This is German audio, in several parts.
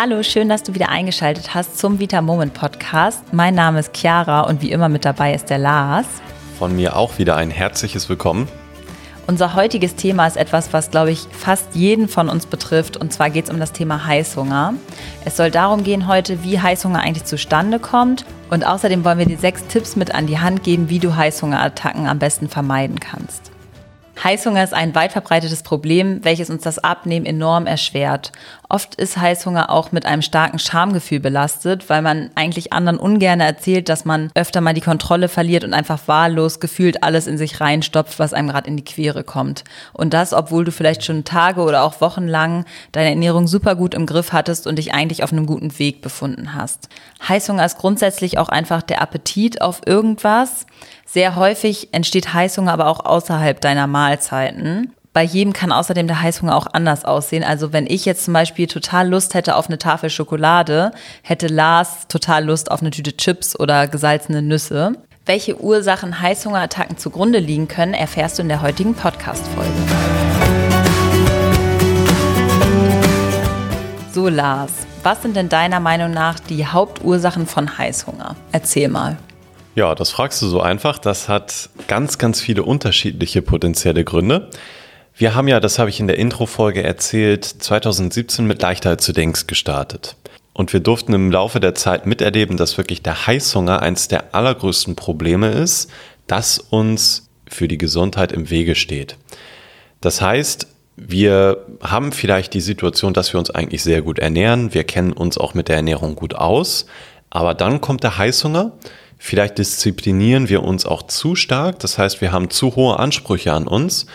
Hallo, schön, dass du wieder eingeschaltet hast zum Vita Moment Podcast. Mein Name ist Chiara und wie immer mit dabei ist der Lars. Von mir auch wieder ein herzliches Willkommen. Unser heutiges Thema ist etwas, was, glaube ich, fast jeden von uns betrifft. Und zwar geht es um das Thema Heißhunger. Es soll darum gehen heute, wie Heißhunger eigentlich zustande kommt. Und außerdem wollen wir dir sechs Tipps mit an die Hand geben, wie du Heißhungerattacken am besten vermeiden kannst. Heißhunger ist ein weit verbreitetes Problem, welches uns das Abnehmen enorm erschwert. Oft ist Heißhunger auch mit einem starken Schamgefühl belastet, weil man eigentlich anderen ungern erzählt, dass man öfter mal die Kontrolle verliert und einfach wahllos gefühlt alles in sich reinstopft, was einem gerade in die Quere kommt. Und das, obwohl du vielleicht schon Tage oder auch Wochen lang deine Ernährung super gut im Griff hattest und dich eigentlich auf einem guten Weg befunden hast. Heißhunger ist grundsätzlich auch einfach der Appetit auf irgendwas. Sehr häufig entsteht Heißhunger aber auch außerhalb deiner Mahlzeiten. Bei jedem kann außerdem der Heißhunger auch anders aussehen. Also wenn ich jetzt zum Beispiel total Lust hätte auf eine Tafel Schokolade, hätte Lars total Lust auf eine Tüte Chips oder gesalzene Nüsse. Welche Ursachen Heißhungerattacken zugrunde liegen können, erfährst du in der heutigen Podcast-Folge. So Lars, was sind denn deiner Meinung nach die Hauptursachen von Heißhunger? Erzähl mal. Ja, das fragst du so einfach. Das hat ganz, ganz viele unterschiedliche potenzielle Gründe. Wir haben ja, das habe ich in der Intro-Folge erzählt, 2017 mit Leichtheit zu Denks gestartet. Und wir durften im Laufe der Zeit miterleben, dass wirklich der Heißhunger eines der allergrößten Probleme ist, das uns für die Gesundheit im Wege steht. Das heißt, wir haben vielleicht die Situation, dass wir uns eigentlich sehr gut ernähren. Wir kennen uns auch mit der Ernährung gut aus. Aber dann kommt der Heißhunger Vielleicht disziplinieren wir uns auch zu stark, das heißt, wir haben zu hohe Ansprüche an uns.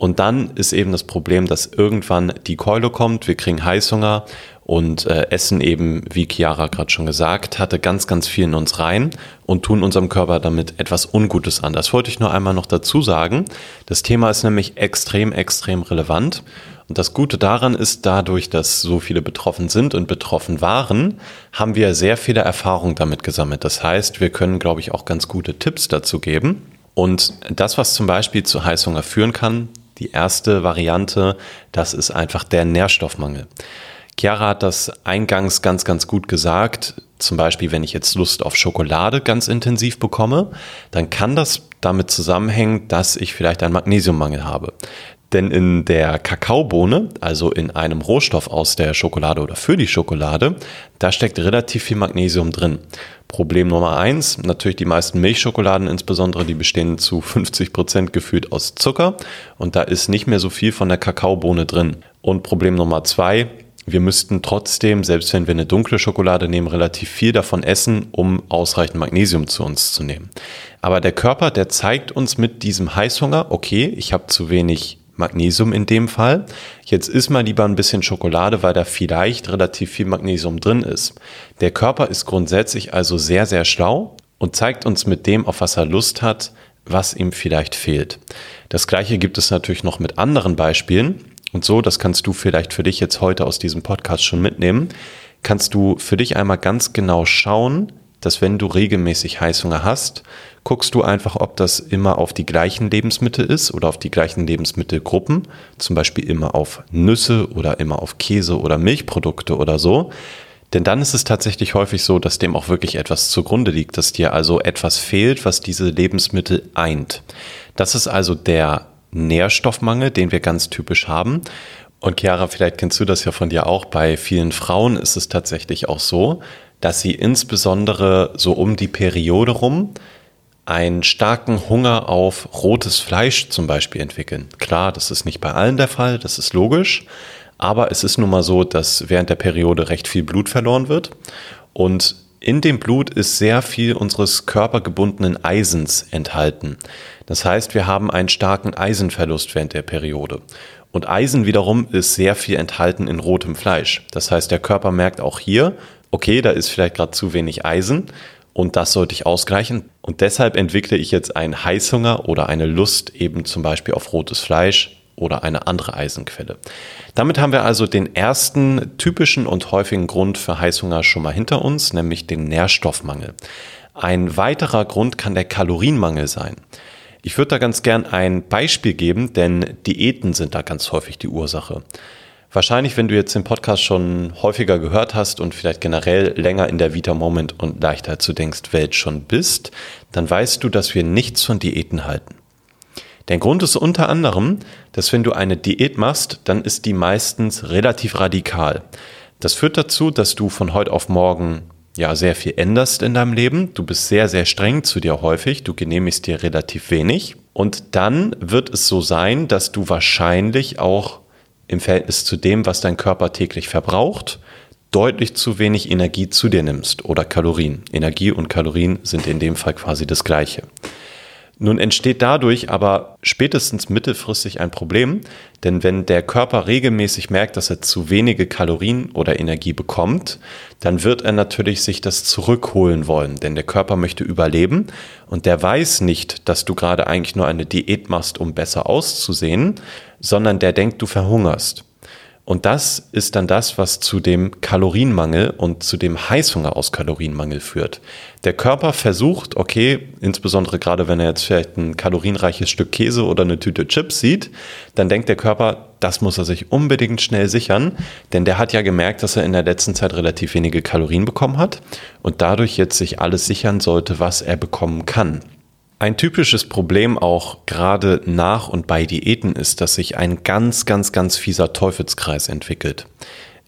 Und dann ist eben das Problem, dass irgendwann die Keule kommt, wir kriegen Heißhunger und äh, essen eben, wie Chiara gerade schon gesagt hatte, ganz, ganz viel in uns rein und tun unserem Körper damit etwas Ungutes an. Das wollte ich nur einmal noch dazu sagen. Das Thema ist nämlich extrem, extrem relevant und das Gute daran ist, dadurch, dass so viele betroffen sind und betroffen waren, haben wir sehr viele Erfahrungen damit gesammelt. Das heißt, wir können, glaube ich, auch ganz gute Tipps dazu geben. Und das, was zum Beispiel zu Heißhunger führen kann, die erste Variante, das ist einfach der Nährstoffmangel. Chiara hat das eingangs ganz, ganz gut gesagt. Zum Beispiel, wenn ich jetzt Lust auf Schokolade ganz intensiv bekomme, dann kann das damit zusammenhängen, dass ich vielleicht einen Magnesiummangel habe. Denn in der Kakaobohne, also in einem Rohstoff aus der Schokolade oder für die Schokolade, da steckt relativ viel Magnesium drin. Problem Nummer eins, natürlich die meisten Milchschokoladen insbesondere, die bestehen zu 50 Prozent gefühlt aus Zucker und da ist nicht mehr so viel von der Kakaobohne drin. Und Problem Nummer zwei, wir müssten trotzdem, selbst wenn wir eine dunkle Schokolade nehmen, relativ viel davon essen, um ausreichend Magnesium zu uns zu nehmen. Aber der Körper, der zeigt uns mit diesem Heißhunger, okay, ich habe zu wenig Magnesium in dem Fall. Jetzt isst mal lieber ein bisschen Schokolade, weil da vielleicht relativ viel Magnesium drin ist. Der Körper ist grundsätzlich also sehr, sehr schlau und zeigt uns mit dem, auf was er Lust hat, was ihm vielleicht fehlt. Das gleiche gibt es natürlich noch mit anderen Beispielen. Und so, das kannst du vielleicht für dich jetzt heute aus diesem Podcast schon mitnehmen, kannst du für dich einmal ganz genau schauen, dass wenn du regelmäßig Heißhunger hast, guckst du einfach, ob das immer auf die gleichen Lebensmittel ist oder auf die gleichen Lebensmittelgruppen, zum Beispiel immer auf Nüsse oder immer auf Käse oder Milchprodukte oder so. Denn dann ist es tatsächlich häufig so, dass dem auch wirklich etwas zugrunde liegt, dass dir also etwas fehlt, was diese Lebensmittel eint. Das ist also der Nährstoffmangel, den wir ganz typisch haben. Und Chiara, vielleicht kennst du das ja von dir auch. Bei vielen Frauen ist es tatsächlich auch so, dass sie insbesondere so um die Periode rum einen starken Hunger auf rotes Fleisch zum Beispiel entwickeln. Klar, das ist nicht bei allen der Fall, das ist logisch, aber es ist nun mal so, dass während der Periode recht viel Blut verloren wird und in dem Blut ist sehr viel unseres körpergebundenen Eisens enthalten. Das heißt, wir haben einen starken Eisenverlust während der Periode. Und Eisen wiederum ist sehr viel enthalten in rotem Fleisch. Das heißt, der Körper merkt auch hier, okay, da ist vielleicht gerade zu wenig Eisen und das sollte ich ausgleichen. Und deshalb entwickle ich jetzt einen Heißhunger oder eine Lust eben zum Beispiel auf rotes Fleisch oder eine andere Eisenquelle. Damit haben wir also den ersten typischen und häufigen Grund für Heißhunger schon mal hinter uns, nämlich den Nährstoffmangel. Ein weiterer Grund kann der Kalorienmangel sein. Ich würde da ganz gern ein Beispiel geben, denn Diäten sind da ganz häufig die Ursache. Wahrscheinlich, wenn du jetzt den Podcast schon häufiger gehört hast und vielleicht generell länger in der Vita Moment und leichter zu denkst Welt schon bist, dann weißt du, dass wir nichts von Diäten halten. Der Grund ist unter anderem, dass wenn du eine Diät machst, dann ist die meistens relativ radikal. Das führt dazu, dass du von heute auf morgen ja sehr viel änderst in deinem Leben. Du bist sehr, sehr streng zu dir häufig. Du genehmigst dir relativ wenig. Und dann wird es so sein, dass du wahrscheinlich auch im Verhältnis zu dem, was dein Körper täglich verbraucht, deutlich zu wenig Energie zu dir nimmst oder Kalorien. Energie und Kalorien sind in dem Fall quasi das gleiche. Nun entsteht dadurch aber spätestens mittelfristig ein Problem, denn wenn der Körper regelmäßig merkt, dass er zu wenige Kalorien oder Energie bekommt, dann wird er natürlich sich das zurückholen wollen, denn der Körper möchte überleben und der weiß nicht, dass du gerade eigentlich nur eine Diät machst, um besser auszusehen, sondern der denkt, du verhungerst. Und das ist dann das, was zu dem Kalorienmangel und zu dem Heißhunger aus Kalorienmangel führt. Der Körper versucht, okay, insbesondere gerade wenn er jetzt vielleicht ein kalorienreiches Stück Käse oder eine Tüte Chips sieht, dann denkt der Körper, das muss er sich unbedingt schnell sichern, denn der hat ja gemerkt, dass er in der letzten Zeit relativ wenige Kalorien bekommen hat und dadurch jetzt sich alles sichern sollte, was er bekommen kann. Ein typisches Problem auch gerade nach und bei Diäten ist, dass sich ein ganz, ganz, ganz fieser Teufelskreis entwickelt.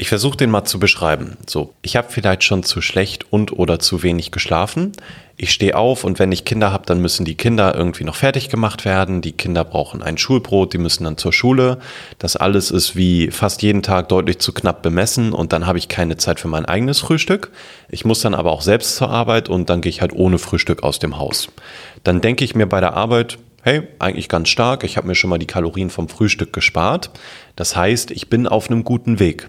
Ich versuche den mal zu beschreiben. So, ich habe vielleicht schon zu schlecht und oder zu wenig geschlafen ich stehe auf und wenn ich Kinder habe, dann müssen die Kinder irgendwie noch fertig gemacht werden. Die Kinder brauchen ein Schulbrot, die müssen dann zur Schule. Das alles ist wie fast jeden Tag deutlich zu knapp bemessen und dann habe ich keine Zeit für mein eigenes Frühstück. Ich muss dann aber auch selbst zur Arbeit und dann gehe ich halt ohne Frühstück aus dem Haus. Dann denke ich mir bei der Arbeit, hey, eigentlich ganz stark, ich habe mir schon mal die Kalorien vom Frühstück gespart. Das heißt, ich bin auf einem guten Weg.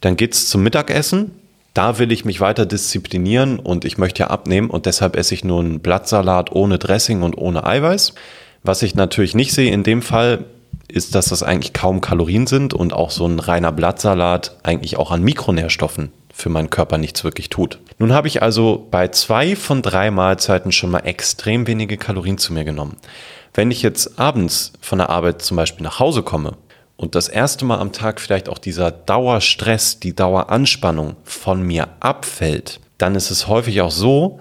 Dann geht's zum Mittagessen da will ich mich weiter disziplinieren und ich möchte ja abnehmen und deshalb esse ich nur einen Blattsalat ohne Dressing und ohne Eiweiß. Was ich natürlich nicht sehe in dem Fall, ist, dass das eigentlich kaum Kalorien sind und auch so ein reiner Blattsalat eigentlich auch an Mikronährstoffen für meinen Körper nichts wirklich tut. Nun habe ich also bei zwei von drei Mahlzeiten schon mal extrem wenige Kalorien zu mir genommen. Wenn ich jetzt abends von der Arbeit zum Beispiel nach Hause komme und das erste Mal am Tag vielleicht auch dieser Dauerstress, die Daueranspannung von mir abfällt, dann ist es häufig auch so,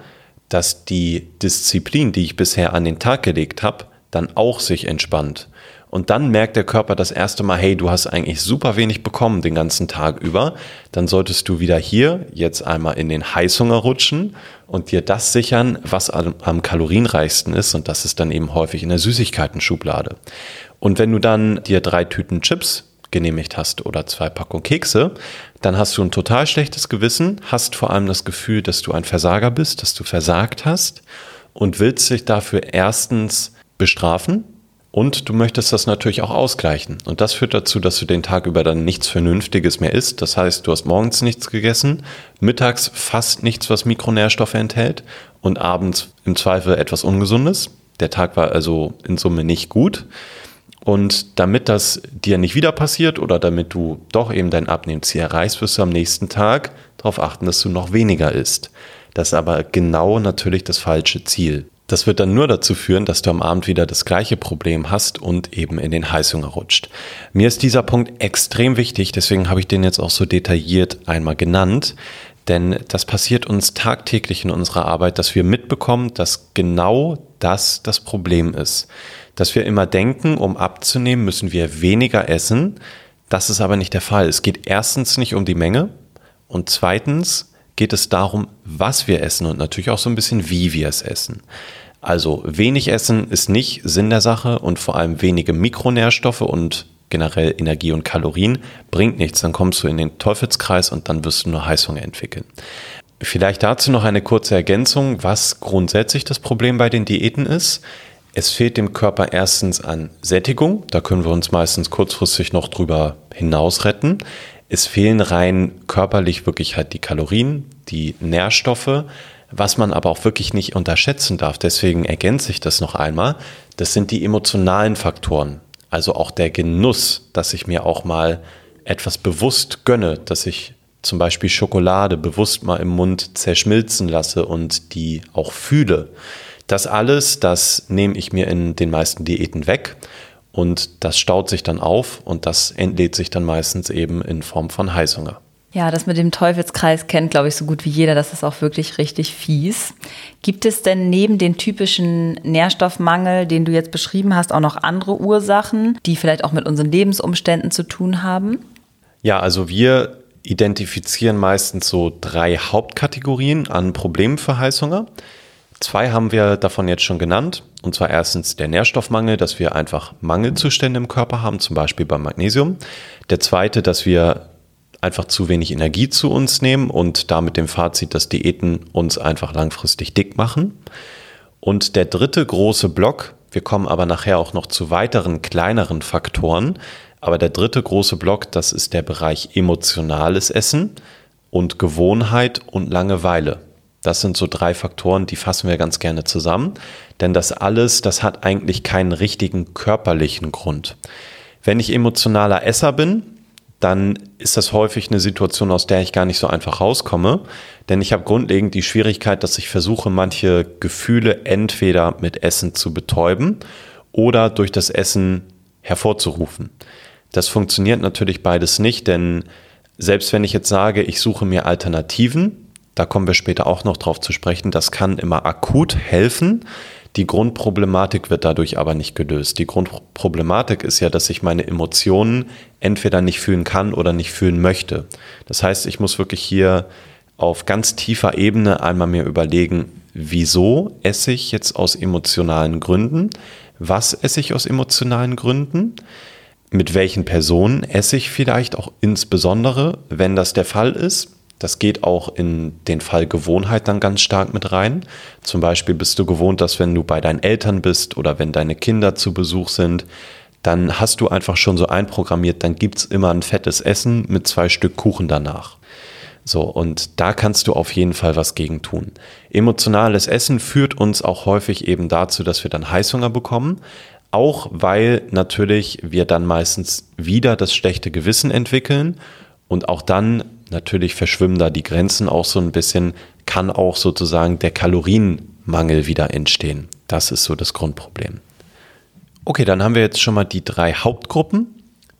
dass die Disziplin, die ich bisher an den Tag gelegt habe, dann auch sich entspannt. Und dann merkt der Körper das erste Mal, hey, du hast eigentlich super wenig bekommen den ganzen Tag über. Dann solltest du wieder hier jetzt einmal in den Heißhunger rutschen und dir das sichern, was am, kalorienreichsten ist. Und das ist dann eben häufig in der Süßigkeiten-Schublade. Und wenn du dann dir drei Tüten Chips genehmigt hast oder zwei Packungen Kekse, dann hast du ein total schlechtes Gewissen, hast vor allem das Gefühl, dass du ein Versager bist, dass du versagt hast und willst dich dafür erstens bestrafen und du möchtest das natürlich auch ausgleichen. Und das führt dazu, dass du den Tag über dann nichts Vernünftiges mehr isst. Das heißt, du hast morgens nichts gegessen, mittags fast nichts, was Mikronährstoffe enthält und abends im Zweifel etwas Ungesundes. Der Tag war also in Summe nicht gut. Und damit das dir nicht wieder passiert oder damit du doch eben dein Abnehmziel erreichst, wirst du am nächsten Tag darauf achten, dass du noch weniger isst. Das ist aber genau natürlich das falsche Ziel. Das wird dann nur dazu führen, dass du am Abend wieder das gleiche Problem hast und eben in den Heißhunger rutscht. Mir ist dieser Punkt extrem wichtig, deswegen habe ich den jetzt auch so detailliert einmal genannt. Denn das passiert uns tagtäglich in unserer Arbeit, dass wir mitbekommen, dass genau das das Problem ist dass wir immer denken, um abzunehmen, müssen wir weniger essen. Das ist aber nicht der Fall. Es geht erstens nicht um die Menge und zweitens geht es darum, was wir essen und natürlich auch so ein bisschen, wie wir es essen. Also wenig Essen ist nicht Sinn der Sache und vor allem wenige Mikronährstoffe und generell Energie und Kalorien bringt nichts. Dann kommst du in den Teufelskreis und dann wirst du nur Heißhunger entwickeln. Vielleicht dazu noch eine kurze Ergänzung, was grundsätzlich das Problem bei den Diäten ist. Es fehlt dem Körper erstens an Sättigung, da können wir uns meistens kurzfristig noch drüber hinaus retten. Es fehlen rein körperlich wirklich halt die Kalorien, die Nährstoffe, was man aber auch wirklich nicht unterschätzen darf. Deswegen ergänze ich das noch einmal. Das sind die emotionalen Faktoren. Also auch der Genuss, dass ich mir auch mal etwas bewusst gönne, dass ich zum Beispiel Schokolade bewusst mal im Mund zerschmilzen lasse und die auch fühle. Das alles, das nehme ich mir in den meisten Diäten weg. und das staut sich dann auf und das entlädt sich dann meistens eben in Form von Heißhunger. Ja, das mit dem Teufelskreis kennt, glaube ich, so gut wie jeder. Das ist auch wirklich richtig fies. Gibt es denn neben den typischen Nährstoffmangel, den du jetzt beschrieben hast, auch noch andere Ursachen, die vielleicht auch mit unseren Lebensumständen zu tun haben? Ja, also wir identifizieren meistens so drei Hauptkategorien an Problemen für Heißhunger. Zwei haben wir davon jetzt schon genannt. Und zwar erstens der Nährstoffmangel, dass wir einfach Mangelzustände im Körper haben, zum Beispiel beim Magnesium. Der zweite, dass wir einfach zu wenig Energie zu uns nehmen und damit dem Fazit, dass Diäten uns einfach langfristig dick machen. Und der dritte große Block, wir kommen aber nachher auch noch zu weiteren kleineren Faktoren, aber der dritte große Block, das ist der Bereich emotionales Essen und Gewohnheit und Langeweile. Das sind so drei Faktoren, die fassen wir ganz gerne zusammen, denn das alles, das hat eigentlich keinen richtigen körperlichen Grund. Wenn ich emotionaler Esser bin, dann ist das häufig eine Situation, aus der ich gar nicht so einfach rauskomme. Denn ich habe grundlegend die Schwierigkeit, dass ich versuche, manche Gefühle entweder mit Essen zu betäuben oder durch das Essen hervorzurufen. Das funktioniert natürlich beides nicht, denn selbst wenn ich jetzt sage, ich suche mir Alternativen, da kommen wir später auch noch drauf zu sprechen, das kann immer akut helfen. Die Grundproblematik wird dadurch aber nicht gelöst. Die Grundproblematik ist ja, dass ich meine Emotionen entweder nicht fühlen kann oder nicht fühlen möchte. Das heißt, ich muss wirklich hier auf ganz tiefer Ebene einmal mir überlegen, wieso esse ich jetzt aus emotionalen Gründen? Was esse ich aus emotionalen Gründen? Mit welchen Personen esse ich vielleicht auch insbesondere, wenn das der Fall ist? Das geht auch in den Fall Gewohnheit dann ganz stark mit rein. Zum Beispiel bist du gewohnt, dass wenn du bei deinen Eltern bist oder wenn deine Kinder zu Besuch sind, dann hast du einfach schon so einprogrammiert, dann gibt es immer ein fettes Essen mit zwei Stück Kuchen danach. So, und da kannst du auf jeden Fall was gegen tun. Emotionales Essen führt uns auch häufig eben dazu, dass wir dann Heißhunger bekommen. Auch weil natürlich wir dann meistens wieder das schlechte Gewissen entwickeln und auch dann natürlich verschwimmen da die Grenzen auch so ein bisschen, kann auch sozusagen der Kalorienmangel wieder entstehen. Das ist so das Grundproblem. Okay, dann haben wir jetzt schon mal die drei Hauptgruppen.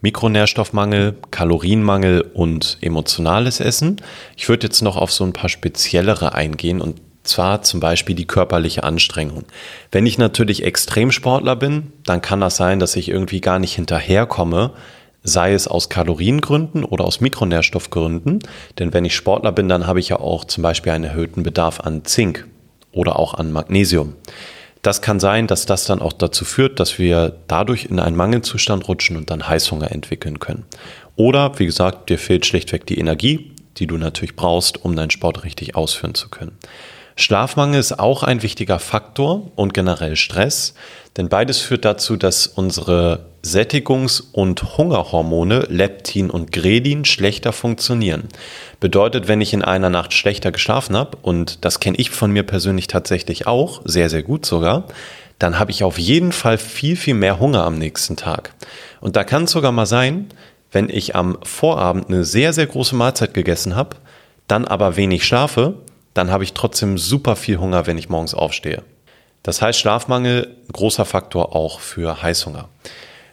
Mikronährstoffmangel, Kalorienmangel und emotionales Essen. Ich würde jetzt noch auf so ein paar speziellere eingehen und zwar zum Beispiel die körperliche Anstrengung. Wenn ich natürlich Extremsportler bin, dann kann das sein, dass ich irgendwie gar nicht hinterherkomme, sei es aus Kaloriengründen oder aus Mikronährstoffgründen. Denn wenn ich Sportler bin, dann habe ich ja auch zum Beispiel einen erhöhten Bedarf an Zink oder auch an Magnesium. Das kann sein, dass das dann auch dazu führt, dass wir dadurch in einen Mangelzustand rutschen und dann Heißhunger entwickeln können. Oder, wie gesagt, dir fehlt schlichtweg die Energie, die du natürlich brauchst, um deinen Sport richtig ausführen zu können. Schlafmangel ist auch ein wichtiger Faktor und generell Stress, denn beides führt dazu, dass unsere Sättigungs- und Hungerhormone Leptin und Grelin schlechter funktionieren. Bedeutet, wenn ich in einer Nacht schlechter geschlafen habe, und das kenne ich von mir persönlich tatsächlich auch, sehr, sehr gut sogar, dann habe ich auf jeden Fall viel, viel mehr Hunger am nächsten Tag. Und da kann es sogar mal sein, wenn ich am Vorabend eine sehr, sehr große Mahlzeit gegessen habe, dann aber wenig schlafe, dann habe ich trotzdem super viel Hunger, wenn ich morgens aufstehe. Das heißt, Schlafmangel, großer Faktor auch für Heißhunger.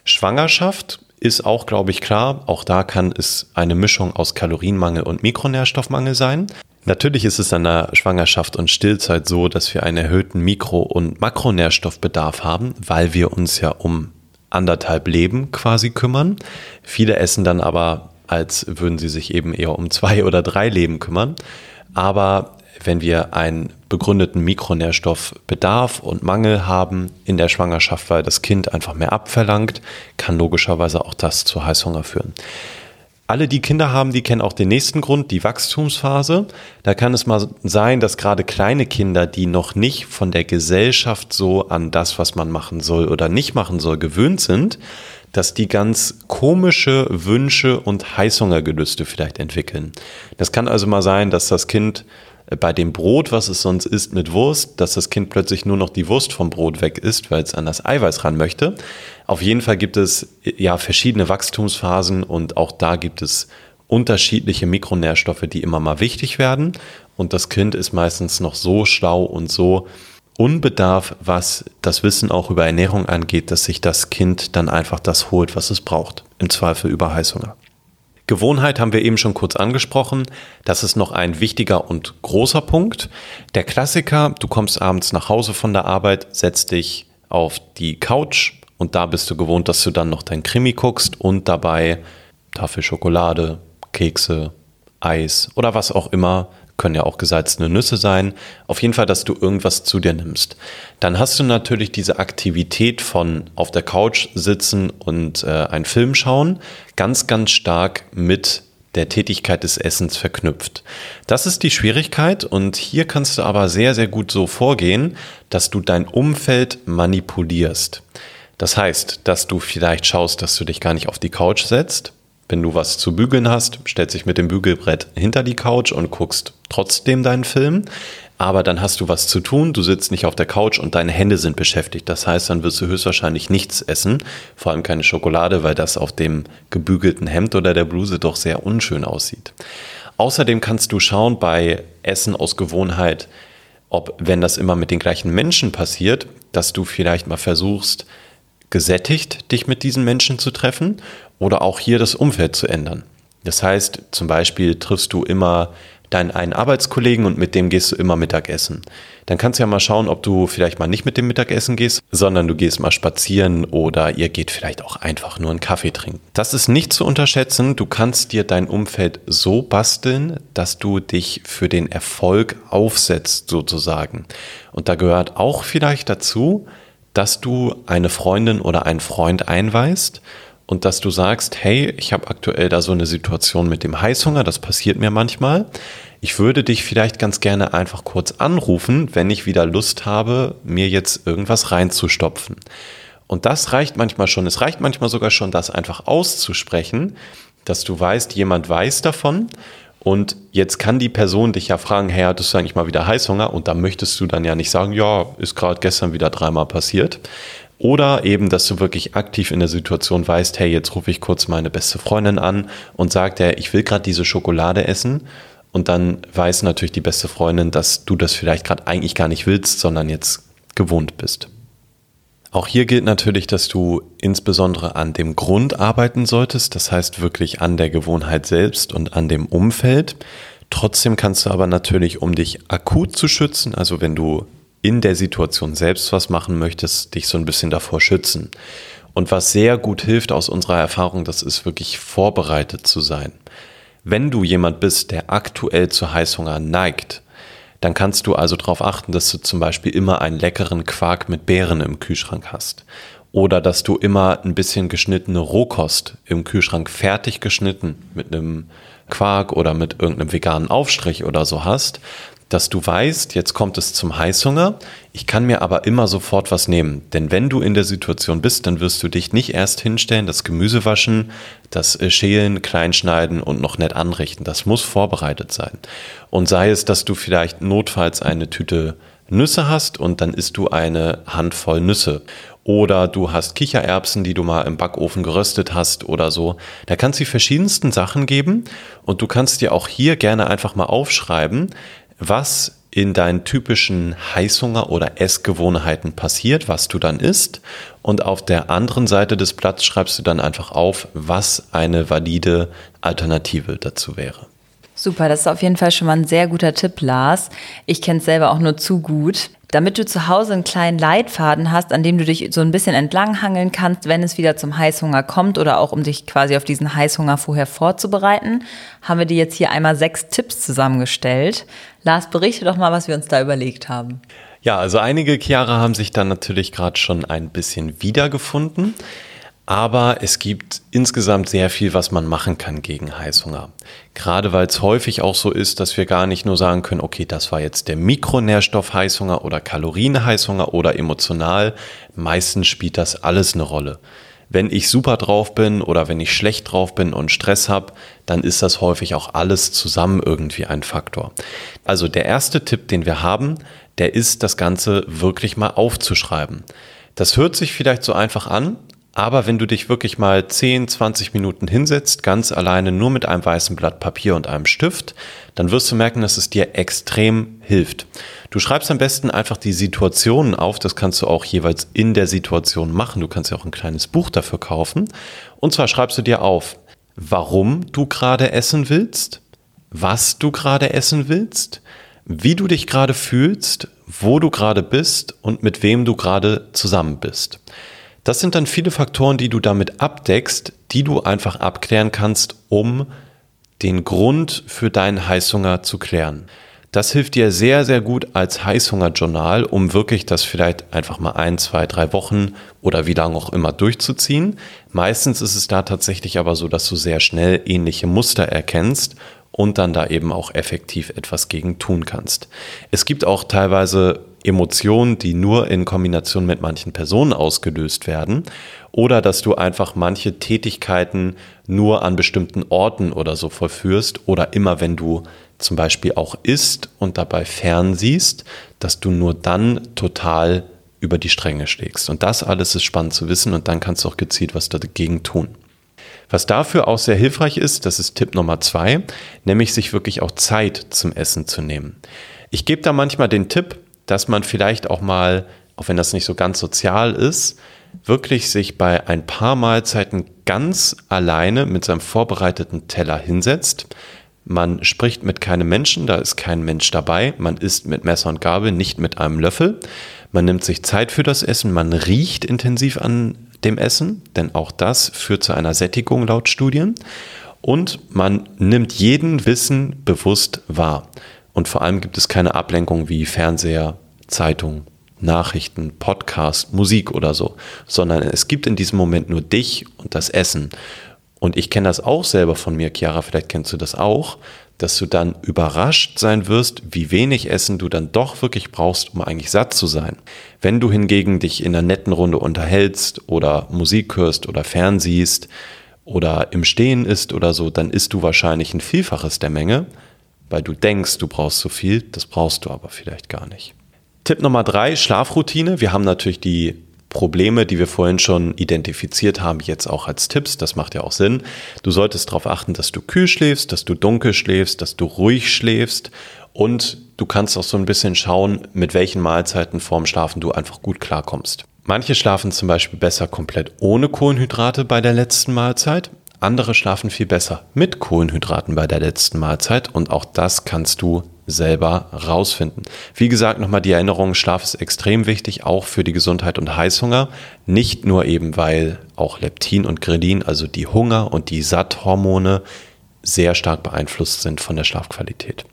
Schwangerschaft ist auch, glaube ich, klar. Auch da kann es eine Mischung aus Kalorienmangel und Mikronährstoffmangel sein. Natürlich ist es an der Schwangerschaft und Stillzeit so, dass wir einen erhöhten Mikro- und Makronährstoffbedarf haben, weil wir uns ja um anderthalb Leben quasi kümmern. Viele essen dann aber, als würden sie sich eben eher um zwei oder drei Leben kümmern. Aber wenn wir einen begründeten Mikronährstoffbedarf und Mangel haben in der Schwangerschaft, weil das Kind einfach mehr abverlangt, kann logischerweise auch das zu Heißhunger führen. Alle, die Kinder haben, die kennen auch den nächsten Grund, die Wachstumsphase. Da kann es mal sein, dass gerade kleine Kinder, die noch nicht von der Gesellschaft so an das, was man machen soll oder nicht machen soll, gewöhnt sind, dass die ganz komische Wünsche und Heißhungergelüste vielleicht entwickeln. Das kann also mal sein, dass das Kind bei dem Brot, was es sonst isst mit Wurst, dass das Kind plötzlich nur noch die Wurst vom Brot weg isst, weil es an das Eiweiß ran möchte. Auf jeden Fall gibt es ja verschiedene Wachstumsphasen und auch da gibt es unterschiedliche Mikronährstoffe, die immer mal wichtig werden. Und das Kind ist meistens noch so schlau und so Unbedarf, was das Wissen auch über Ernährung angeht, dass sich das Kind dann einfach das holt, was es braucht. Im Zweifel über Heißhunger. Gewohnheit haben wir eben schon kurz angesprochen. Das ist noch ein wichtiger und großer Punkt. Der Klassiker, du kommst abends nach Hause von der Arbeit, setzt dich auf die Couch und da bist du gewohnt, dass du dann noch dein Krimi guckst und dabei Tafel Schokolade, Kekse, Eis oder was auch immer können ja auch gesalzene Nüsse sein. Auf jeden Fall, dass du irgendwas zu dir nimmst. Dann hast du natürlich diese Aktivität von auf der Couch sitzen und äh, einen Film schauen, ganz, ganz stark mit der Tätigkeit des Essens verknüpft. Das ist die Schwierigkeit und hier kannst du aber sehr, sehr gut so vorgehen, dass du dein Umfeld manipulierst. Das heißt, dass du vielleicht schaust, dass du dich gar nicht auf die Couch setzt, wenn du was zu bügeln hast, stellst dich mit dem Bügelbrett hinter die Couch und guckst trotzdem deinen Film. Aber dann hast du was zu tun, du sitzt nicht auf der Couch und deine Hände sind beschäftigt. Das heißt, dann wirst du höchstwahrscheinlich nichts essen, vor allem keine Schokolade, weil das auf dem gebügelten Hemd oder der Bluse doch sehr unschön aussieht. Außerdem kannst du schauen bei Essen aus Gewohnheit, ob, wenn das immer mit den gleichen Menschen passiert, dass du vielleicht mal versuchst, gesättigt dich mit diesen Menschen zu treffen oder auch hier das Umfeld zu ändern. Das heißt, zum Beispiel triffst du immer deinen einen Arbeitskollegen und mit dem gehst du immer Mittagessen. Dann kannst du ja mal schauen, ob du vielleicht mal nicht mit dem Mittagessen gehst, sondern du gehst mal spazieren oder ihr geht vielleicht auch einfach nur einen Kaffee trinken. Das ist nicht zu unterschätzen. Du kannst dir dein Umfeld so basteln, dass du dich für den Erfolg aufsetzt sozusagen. Und da gehört auch vielleicht dazu, dass du eine Freundin oder einen Freund einweist und dass du sagst, hey, ich habe aktuell da so eine Situation mit dem Heißhunger, das passiert mir manchmal. Ich würde dich vielleicht ganz gerne einfach kurz anrufen, wenn ich wieder Lust habe, mir jetzt irgendwas reinzustopfen. Und das reicht manchmal schon. Es reicht manchmal sogar schon, das einfach auszusprechen, dass du weißt, jemand weiß davon und jetzt kann die Person dich ja fragen, hey, hattest du eigentlich mal wieder Heißhunger? Und da möchtest du dann ja nicht sagen, ja, ist gerade gestern wieder dreimal passiert. Oder eben, dass du wirklich aktiv in der Situation weißt, hey, jetzt rufe ich kurz meine beste Freundin an und sagt, hey, ich will gerade diese Schokolade essen. Und dann weiß natürlich die beste Freundin, dass du das vielleicht gerade eigentlich gar nicht willst, sondern jetzt gewohnt bist. Auch hier gilt natürlich, dass du insbesondere an dem Grund arbeiten solltest, das heißt wirklich an der Gewohnheit selbst und an dem Umfeld. Trotzdem kannst du aber natürlich, um dich akut zu schützen, also wenn du in der Situation selbst was machen möchtest, dich so ein bisschen davor schützen. Und was sehr gut hilft aus unserer Erfahrung, das ist wirklich vorbereitet zu sein. Wenn du jemand bist, der aktuell zu Heißhunger neigt, dann kannst du also darauf achten, dass du zum Beispiel immer einen leckeren Quark mit Beeren im Kühlschrank hast. Oder dass du immer ein bisschen geschnittene Rohkost im Kühlschrank fertig geschnitten mit einem Quark oder mit irgendeinem veganen Aufstrich oder so hast, dass du weißt, jetzt kommt es zum Heißhunger, ich kann mir aber immer sofort was nehmen. Denn wenn du in der Situation bist, dann wirst du dich nicht erst hinstellen, das Gemüse waschen, das äh, Schälen, Kleinschneiden und noch nett anrichten. Das muss vorbereitet sein. Und sei es, dass du vielleicht notfalls eine Tüte Nüsse hast und dann isst du eine Handvoll Nüsse. Oder du hast Kichererbsen, die du mal im Backofen geröstet hast oder so. Da kann es die verschiedensten Sachen geben und du kannst dir auch hier gerne einfach mal aufschreiben, was in deinen typischen Heißhunger- oder Essgewohnheiten passiert, was du dann isst. Und auf der anderen Seite des Blatts schreibst du dann einfach auf, was eine valide Alternative dazu wäre. Super, das ist auf jeden Fall schon mal ein sehr guter Tipp, Lars. Ich kenne es selber auch nur zu gut damit du zu Hause einen kleinen Leitfaden hast, an dem du dich so ein bisschen entlanghangeln kannst, wenn es wieder zum Heißhunger kommt oder auch um dich quasi auf diesen Heißhunger vorher vorzubereiten, haben wir dir jetzt hier einmal sechs Tipps zusammengestellt. Lars, berichte doch mal, was wir uns da überlegt haben. Ja, also einige Chiara haben sich dann natürlich gerade schon ein bisschen wiedergefunden. Aber es gibt insgesamt sehr viel, was man machen kann gegen Heißhunger. Gerade weil es häufig auch so ist, dass wir gar nicht nur sagen können, okay, das war jetzt der Mikronährstoff-Heißhunger oder Kalorien-Heißhunger oder emotional. Meistens spielt das alles eine Rolle. Wenn ich super drauf bin oder wenn ich schlecht drauf bin und Stress habe, dann ist das häufig auch alles zusammen irgendwie ein Faktor. Also der erste Tipp, den wir haben, der ist, das Ganze wirklich mal aufzuschreiben. Das hört sich vielleicht so einfach an, Aber wenn du dich wirklich mal 10, 20 Minuten hinsetzt, ganz alleine nur mit einem weißen Blatt Papier und einem Stift, dann wirst du merken, dass es dir extrem hilft. Du schreibst am besten einfach die Situationen auf. Das kannst du auch jeweils in der Situation machen. Du kannst ja auch ein kleines Buch dafür kaufen. Und zwar schreibst du dir auf, warum du gerade essen willst, was du gerade essen willst, wie du dich gerade fühlst, wo du gerade bist und mit wem du gerade zusammen bist. Das sind dann viele Faktoren, die du damit abdeckst, die du einfach abklären kannst, um den Grund für deinen Heißhunger zu klären. Das hilft dir sehr, sehr gut als Heißhungerjournal, um wirklich das vielleicht einfach mal ein, zwei, drei Wochen oder wie lange auch immer durchzuziehen. Meistens ist es da tatsächlich aber so, dass du sehr schnell ähnliche Muster erkennst und dann da eben auch effektiv etwas gegen tun kannst. Es gibt auch teilweise Emotionen, die nur in Kombination mit manchen Personen ausgelöst werden oder dass du einfach manche Tätigkeiten nur an bestimmten Orten oder so vollführst oder immer wenn du zum Beispiel auch isst und dabei fernsiehst, dass du nur dann total über die Stränge schlägst. Und das alles ist spannend zu wissen und dann kannst du auch gezielt was dagegen tun. Was dafür auch sehr hilfreich ist, das ist Tipp Nummer zwei, nämlich sich wirklich auch Zeit zum Essen zu nehmen. Ich gebe da manchmal den Tipp, dass man vielleicht auch mal, auch wenn das nicht so ganz sozial ist, wirklich sich bei ein paar Mahlzeiten ganz alleine mit seinem vorbereiteten Teller hinsetzt. Man spricht mit keinem Menschen, da ist kein Mensch dabei. Man isst mit Messer und Gabel, nicht mit einem Löffel. Man nimmt sich Zeit für das Essen, man riecht intensiv an dem Essen, denn auch das führt zu einer Sättigung laut Studien. Und man nimmt jeden Wissen bewusst wahr. Und vor allem gibt es keine Ablenkung wie Fernseher, Zeitung, Nachrichten, Podcast, Musik oder so, sondern es gibt in diesem Moment nur dich und das Essen. Und ich kenne das auch selber von mir, Chiara, vielleicht kennst du das auch, dass du dann überrascht sein wirst, wie wenig Essen du dann doch wirklich brauchst, um eigentlich satt zu sein. Wenn du hingegen dich in einer netten Runde unterhältst oder Musik hörst oder fernsiehst oder im Stehen isst oder so, dann isst du wahrscheinlich ein Vielfaches der Menge, weil du denkst, du brauchst so viel, das brauchst du aber vielleicht gar nicht. Tipp Nummer drei, Schlafroutine. Wir haben natürlich die Probleme, die wir vorhin schon identifiziert haben, jetzt auch als Tipps. Das macht ja auch Sinn. Du solltest darauf achten, dass du kühl schläfst, dass du dunkel schläfst, dass du ruhig schläfst und du kannst auch so ein bisschen schauen, mit welchen Mahlzeiten vorm Schlafen du einfach gut klarkommst. Manche schlafen zum Beispiel besser komplett ohne Kohlenhydrate bei der letzten Mahlzeit. Andere schlafen viel besser mit Kohlenhydraten bei der letzten Mahlzeit und auch das kannst du selber rausfinden. Wie gesagt, nochmal die Erinnerung, Schlaf ist extrem wichtig, auch für die Gesundheit und Heißhunger. Nicht nur eben, weil auch Leptin und Grelin, also die Hunger- und die Satthormone, sehr stark beeinflusst sind von der Schlafqualität.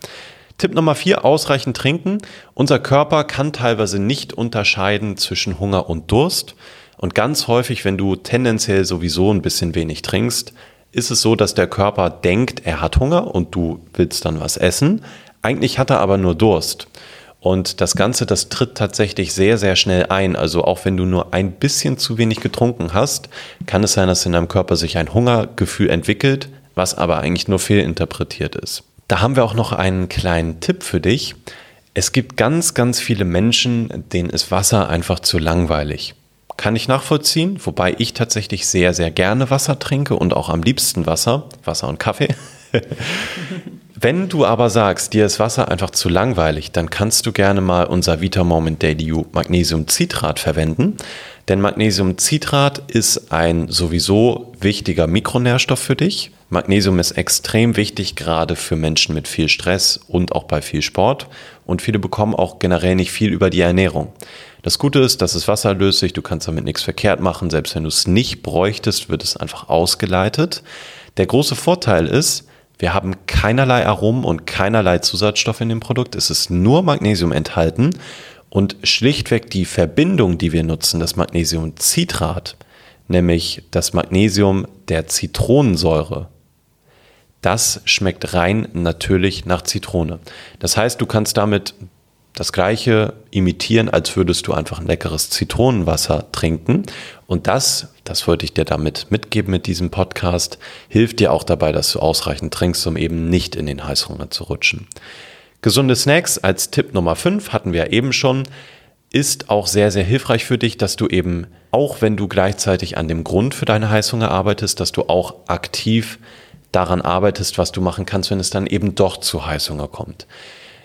Tipp Nummer vier, ausreichend trinken. Unser Körper kann teilweise nicht unterscheiden zwischen Hunger und Durst. Und ganz häufig, wenn du tendenziell sowieso ein bisschen wenig trinkst, ist es so, dass der Körper denkt, er hat Hunger und du willst dann was essen. Eigentlich hat er aber nur Durst. Und das Ganze, das tritt tatsächlich sehr, sehr schnell ein. Also auch wenn du nur ein bisschen zu wenig getrunken hast, kann es sein, dass in deinem Körper sich ein Hungergefühl entwickelt, was aber eigentlich nur fehlinterpretiert ist. Da haben wir auch noch einen kleinen Tipp für dich. Es gibt ganz, ganz viele Menschen, denen ist Wasser einfach zu langweilig kann ich nachvollziehen, wobei ich tatsächlich sehr, sehr gerne Wasser trinke und auch am liebsten Wasser, Wasser und Kaffee. Wenn du aber sagst, dir ist Wasser einfach zu langweilig, dann kannst du gerne mal unser Vita Moment Daily U Magnesium Citrat verwenden. Denn Magnesium Citrat ist ein sowieso wichtiger Mikronährstoff für dich. Magnesium ist extrem wichtig, gerade für Menschen mit viel Stress und auch bei viel Sport. Und viele bekommen auch generell nicht viel über die Ernährung. Das Gute ist, dass es wasserlöslich, du kannst damit nichts verkehrt machen. Selbst wenn du es nicht bräuchtest, wird es einfach ausgeleitet. Der große Vorteil ist, wir haben keinerlei Aromen und keinerlei Zusatzstoffe in dem Produkt. Es ist nur Magnesium enthalten und schlichtweg die Verbindung, die wir nutzen, das Magnesiumcitrat, nämlich das Magnesium der Zitronensäure, das schmeckt rein natürlich nach Zitrone. Das heißt, du kannst damit das gleiche imitieren, als würdest du einfach ein leckeres Zitronenwasser trinken. Und das, das wollte ich dir damit mitgeben mit diesem Podcast, hilft dir auch dabei, dass du ausreichend trinkst, um eben nicht in den Heißhunger zu rutschen. Gesunde Snacks als Tipp Nummer 5 hatten wir eben schon. ist auch sehr, sehr hilfreich für dich, dass du eben, auch wenn du gleichzeitig an dem Grund für deine Heißhunger arbeitest, dass du auch aktiv daran arbeitest, was du machen kannst, wenn es dann eben doch zu Heißhunger kommt.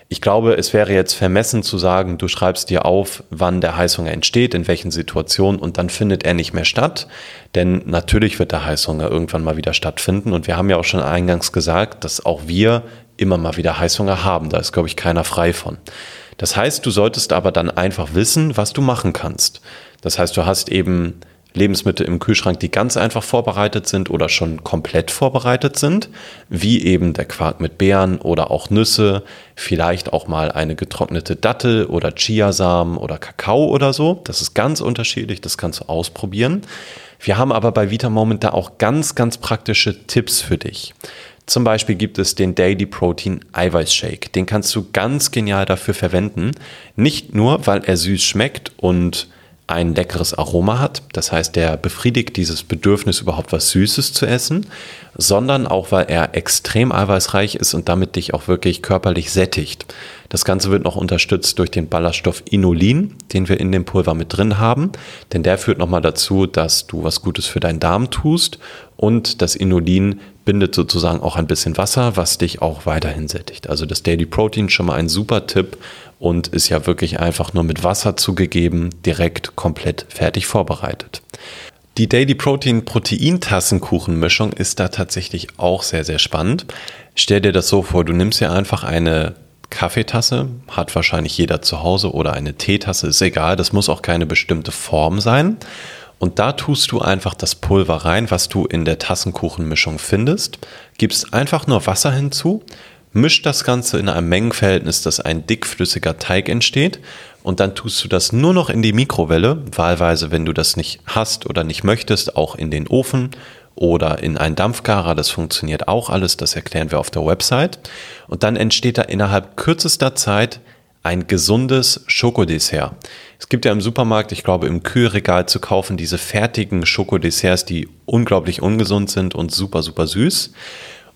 Ich glaube, es wäre jetzt vermessen zu sagen, du schreibst dir auf, wann der Heißhunger entsteht, in welchen Situationen und dann findet er nicht mehr statt. Denn natürlich wird der Heißhunger irgendwann mal wieder stattfinden. Und wir haben ja auch schon eingangs gesagt, dass auch wir immer mal wieder Heißhunger haben. Da ist, glaube ich, keiner frei von. Das heißt, du solltest aber dann einfach wissen, was du machen kannst. Das heißt, du hast eben Lebensmittel im Kühlschrank, die ganz einfach vorbereitet sind oder schon komplett vorbereitet sind, wie eben der Quark mit Beeren oder auch Nüsse, vielleicht auch mal eine getrocknete Dattel oder Chiasamen oder Kakao oder so. Das ist ganz unterschiedlich, das kannst du ausprobieren. Wir haben aber bei Vita Moment da auch ganz, ganz praktische Tipps für dich. Zum Beispiel gibt es den Daily Protein Eiweißshake. Den kannst du ganz genial dafür verwenden. Nicht nur, weil er süß schmeckt und ein leckeres Aroma hat. Das heißt, der befriedigt dieses Bedürfnis, überhaupt was Süßes zu essen, sondern auch, weil er extrem eiweißreich ist und damit dich auch wirklich körperlich sättigt. Das Ganze wird noch unterstützt durch den Ballaststoff Inulin, den wir in dem Pulver mit drin haben, denn der führt nochmal dazu, dass du was Gutes für deinen Darm tust und das Inulin bindet sozusagen auch ein bisschen Wasser, was dich auch weiterhin sättigt. Also das Daily Protein schon mal ein super Tipp und ist ja wirklich einfach nur mit Wasser zugegeben, direkt komplett fertig vorbereitet. Die Daily Protein Proteintassenkuchenmischung ist da tatsächlich auch sehr, sehr spannend. Stell dir das so vor, du nimmst dir einfach eine Kaffeetasse, hat wahrscheinlich jeder zu Hause oder eine Teetasse, ist egal, das muss auch keine bestimmte Form sein. Und da tust du einfach das Pulver rein, was du in der Tassenkuchenmischung findest, gibst einfach nur Wasser hinzu, mischt das Ganze in einem Mengenverhältnis, dass ein dickflüssiger Teig entsteht und dann tust du das nur noch in die Mikrowelle, wahlweise, wenn du das nicht hast oder nicht möchtest, auch in den Ofen oder in einen Dampfgarer, das funktioniert auch alles, das erklären wir auf der Website. Und dann entsteht da innerhalb kürzester Zeit ein gesundes Schokodessert. Es gibt ja im Supermarkt, ich glaube im Kühlregal zu kaufen, diese fertigen Schokodesserts, die unglaublich ungesund sind und super, super süß.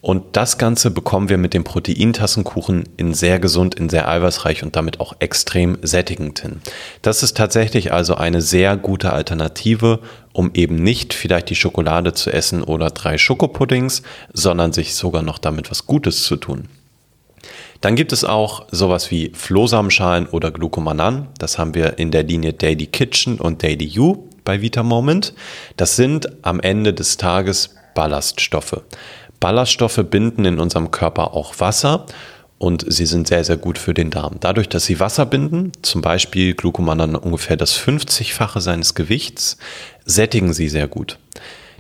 Und das Ganze bekommen wir mit dem Proteintassenkuchen in sehr gesund, in sehr eiweißreich und damit auch extrem sättigend hin. Das ist tatsächlich also eine sehr gute Alternative, um eben nicht vielleicht die Schokolade zu essen oder drei Schokopuddings, sondern sich sogar noch damit was Gutes zu tun. Dann gibt es auch sowas wie Flohsamenschalen oder Glucomanan. Das haben wir in der Linie Daily Kitchen und Daily You bei Vita Moment. Das sind am Ende des Tages Ballaststoffe. Ballaststoffe binden in unserem Körper auch Wasser und sie sind sehr, sehr gut für den Darm. Dadurch, dass sie Wasser binden, zum Beispiel Glucomanan ungefähr das 50-fache seines Gewichts, sättigen sie sehr gut.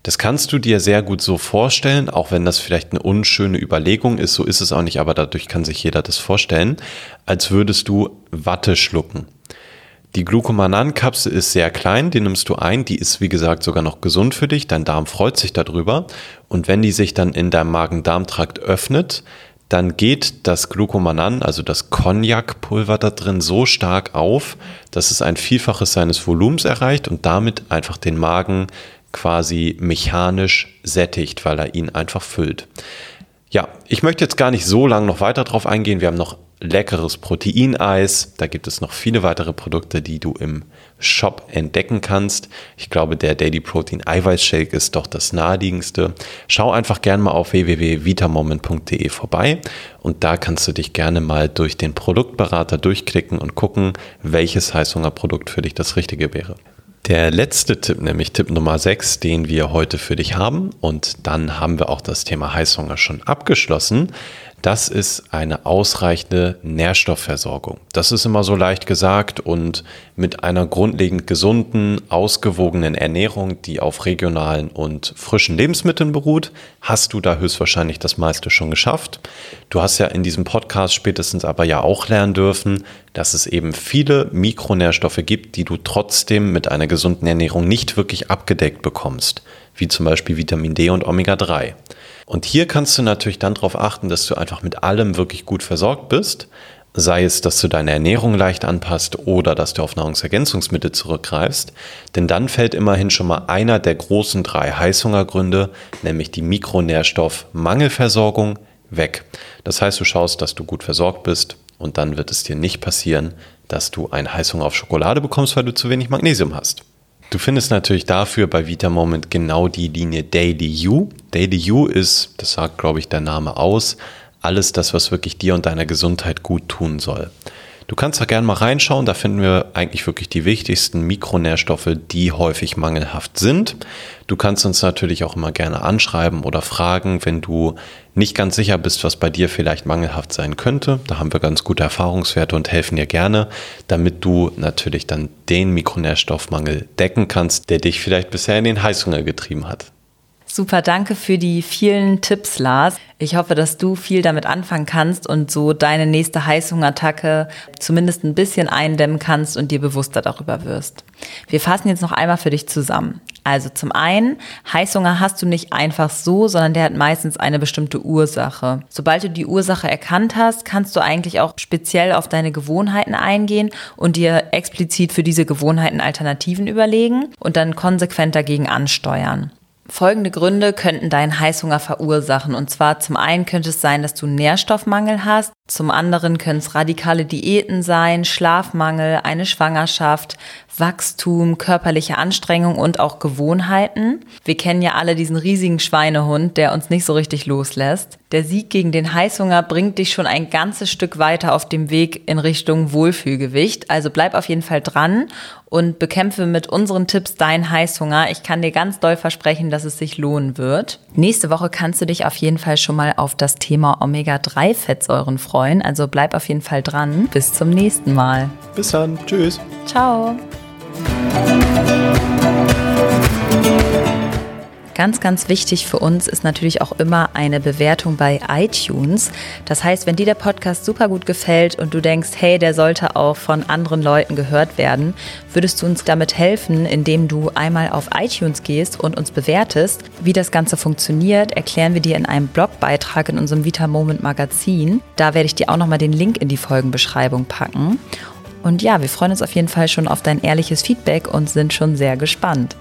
Das kannst du dir sehr gut so vorstellen, auch wenn das vielleicht eine unschöne Überlegung ist, so ist es auch nicht, aber dadurch kann sich jeder das vorstellen, als würdest du Watte schlucken. Die Glucomanan-Kapsel ist sehr klein, die nimmst du ein, die ist wie gesagt sogar noch gesund für dich, dein Darm freut sich darüber und wenn die sich dann in deinem Magen-Darm-Trakt öffnet, dann geht das Glucomanan, also das Cognac-Pulver da drin, so stark auf, dass es ein Vielfaches seines Volumens erreicht und damit einfach den Magen quasi mechanisch sättigt, weil er ihn einfach füllt. Ja, ich möchte jetzt gar nicht so lange noch weiter drauf eingehen. Wir haben noch leckeres Proteineis. Da gibt es noch viele weitere Produkte, die du im Shop entdecken kannst. Ich glaube, der Daily Protein Eiweißshake ist doch das naheliegendste. Schau einfach gerne mal auf www.vitamoment.de vorbei und da kannst du dich gerne mal durch den Produktberater durchklicken und gucken, welches Heißhungerprodukt für dich das richtige wäre. Der letzte Tipp, nämlich Tipp Nummer 6, den wir heute für dich haben, und dann haben wir auch das Thema Heißhunger schon abgeschlossen, das ist eine ausreichende Nährstoffversorgung. Das ist immer so leicht gesagt und mit einer grundlegend gesunden, ausgewogenen Ernährung, die auf regionalen und frischen Lebensmitteln beruht, hast du da höchstwahrscheinlich das meiste schon geschafft. Du hast ja in diesem Podcast spätestens aber ja auch lernen dürfen, dass es eben viele Mikronährstoffe gibt, die du trotzdem mit einer gesunden Ernährung nicht wirklich abgedeckt bekommst, wie zum Beispiel Vitamin D und Omega 3. Und hier kannst du natürlich dann darauf achten, dass du einfach mit allem wirklich gut versorgt bist. Sei es, dass du deine Ernährung leicht anpasst oder dass du auf Nahrungsergänzungsmittel zurückgreifst. Denn dann fällt immerhin schon mal einer der großen drei Heißhungergründe, nämlich die Mikronährstoffmangelversorgung, weg. Das heißt, du schaust, dass du gut versorgt bist und dann wird es dir nicht passieren, dass du eine Heißhunger auf Schokolade bekommst, weil du zu wenig Magnesium hast. Du findest natürlich dafür bei Vitamoment genau die Linie Daily U. Daily U ist, das sagt glaube ich der Name aus, alles das, was wirklich dir und deiner Gesundheit gut tun soll. Du kannst da gerne mal reinschauen, da finden wir eigentlich wirklich die wichtigsten Mikronährstoffe, die häufig mangelhaft sind. Du kannst uns natürlich auch immer gerne anschreiben oder fragen, wenn du nicht ganz sicher bist, was bei dir vielleicht mangelhaft sein könnte. Da haben wir ganz gute Erfahrungswerte und helfen dir gerne, damit du natürlich dann den Mikronährstoffmangel decken kannst, der dich vielleicht bisher in den Heißhunger getrieben hat. Super, danke für die vielen Tipps, Lars. Ich hoffe, dass du viel damit anfangen kannst und so deine nächste Heißhungerattacke zumindest ein bisschen eindämmen kannst und dir bewusster darüber wirst. Wir fassen jetzt noch einmal für dich zusammen. Also zum einen, Heißhunger hast du nicht einfach so, sondern der hat meistens eine bestimmte Ursache. Sobald du die Ursache erkannt hast, kannst du eigentlich auch speziell auf deine Gewohnheiten eingehen und dir explizit für diese Gewohnheiten Alternativen überlegen und dann konsequent dagegen ansteuern. Folgende Gründe könnten deinen Heißhunger verursachen. Und zwar zum einen könnte es sein, dass du Nährstoffmangel hast. Zum anderen können es radikale Diäten sein, Schlafmangel, eine Schwangerschaft, Wachstum, körperliche Anstrengung und auch Gewohnheiten. Wir kennen ja alle diesen riesigen Schweinehund, der uns nicht so richtig loslässt. Der Sieg gegen den Heißhunger bringt dich schon ein ganzes Stück weiter auf dem Weg in Richtung Wohlfühlgewicht. Also bleib auf jeden Fall dran und bekämpfe mit unseren Tipps deinen Heißhunger. Ich kann dir ganz doll versprechen, dass es sich lohnen wird. Nächste Woche kannst du dich auf jeden Fall schon mal auf das Thema Omega-3-Fettsäuren freuen. Also bleib auf jeden Fall dran. Bis zum nächsten Mal. Bis dann. Tschüss. Ciao. Ganz, ganz wichtig für uns ist natürlich auch immer eine Bewertung bei iTunes. Das heißt, wenn dir der Podcast super gut gefällt und du denkst, hey, der sollte auch von anderen Leuten gehört werden, würdest du uns damit helfen, indem du einmal auf iTunes gehst und uns bewertest. Wie das Ganze funktioniert, erklären wir dir in einem Blogbeitrag in unserem Vita Moment Magazin. Da werde ich dir auch nochmal den Link in die Folgenbeschreibung packen. Und ja, wir freuen uns auf jeden Fall schon auf dein ehrliches Feedback und sind schon sehr gespannt.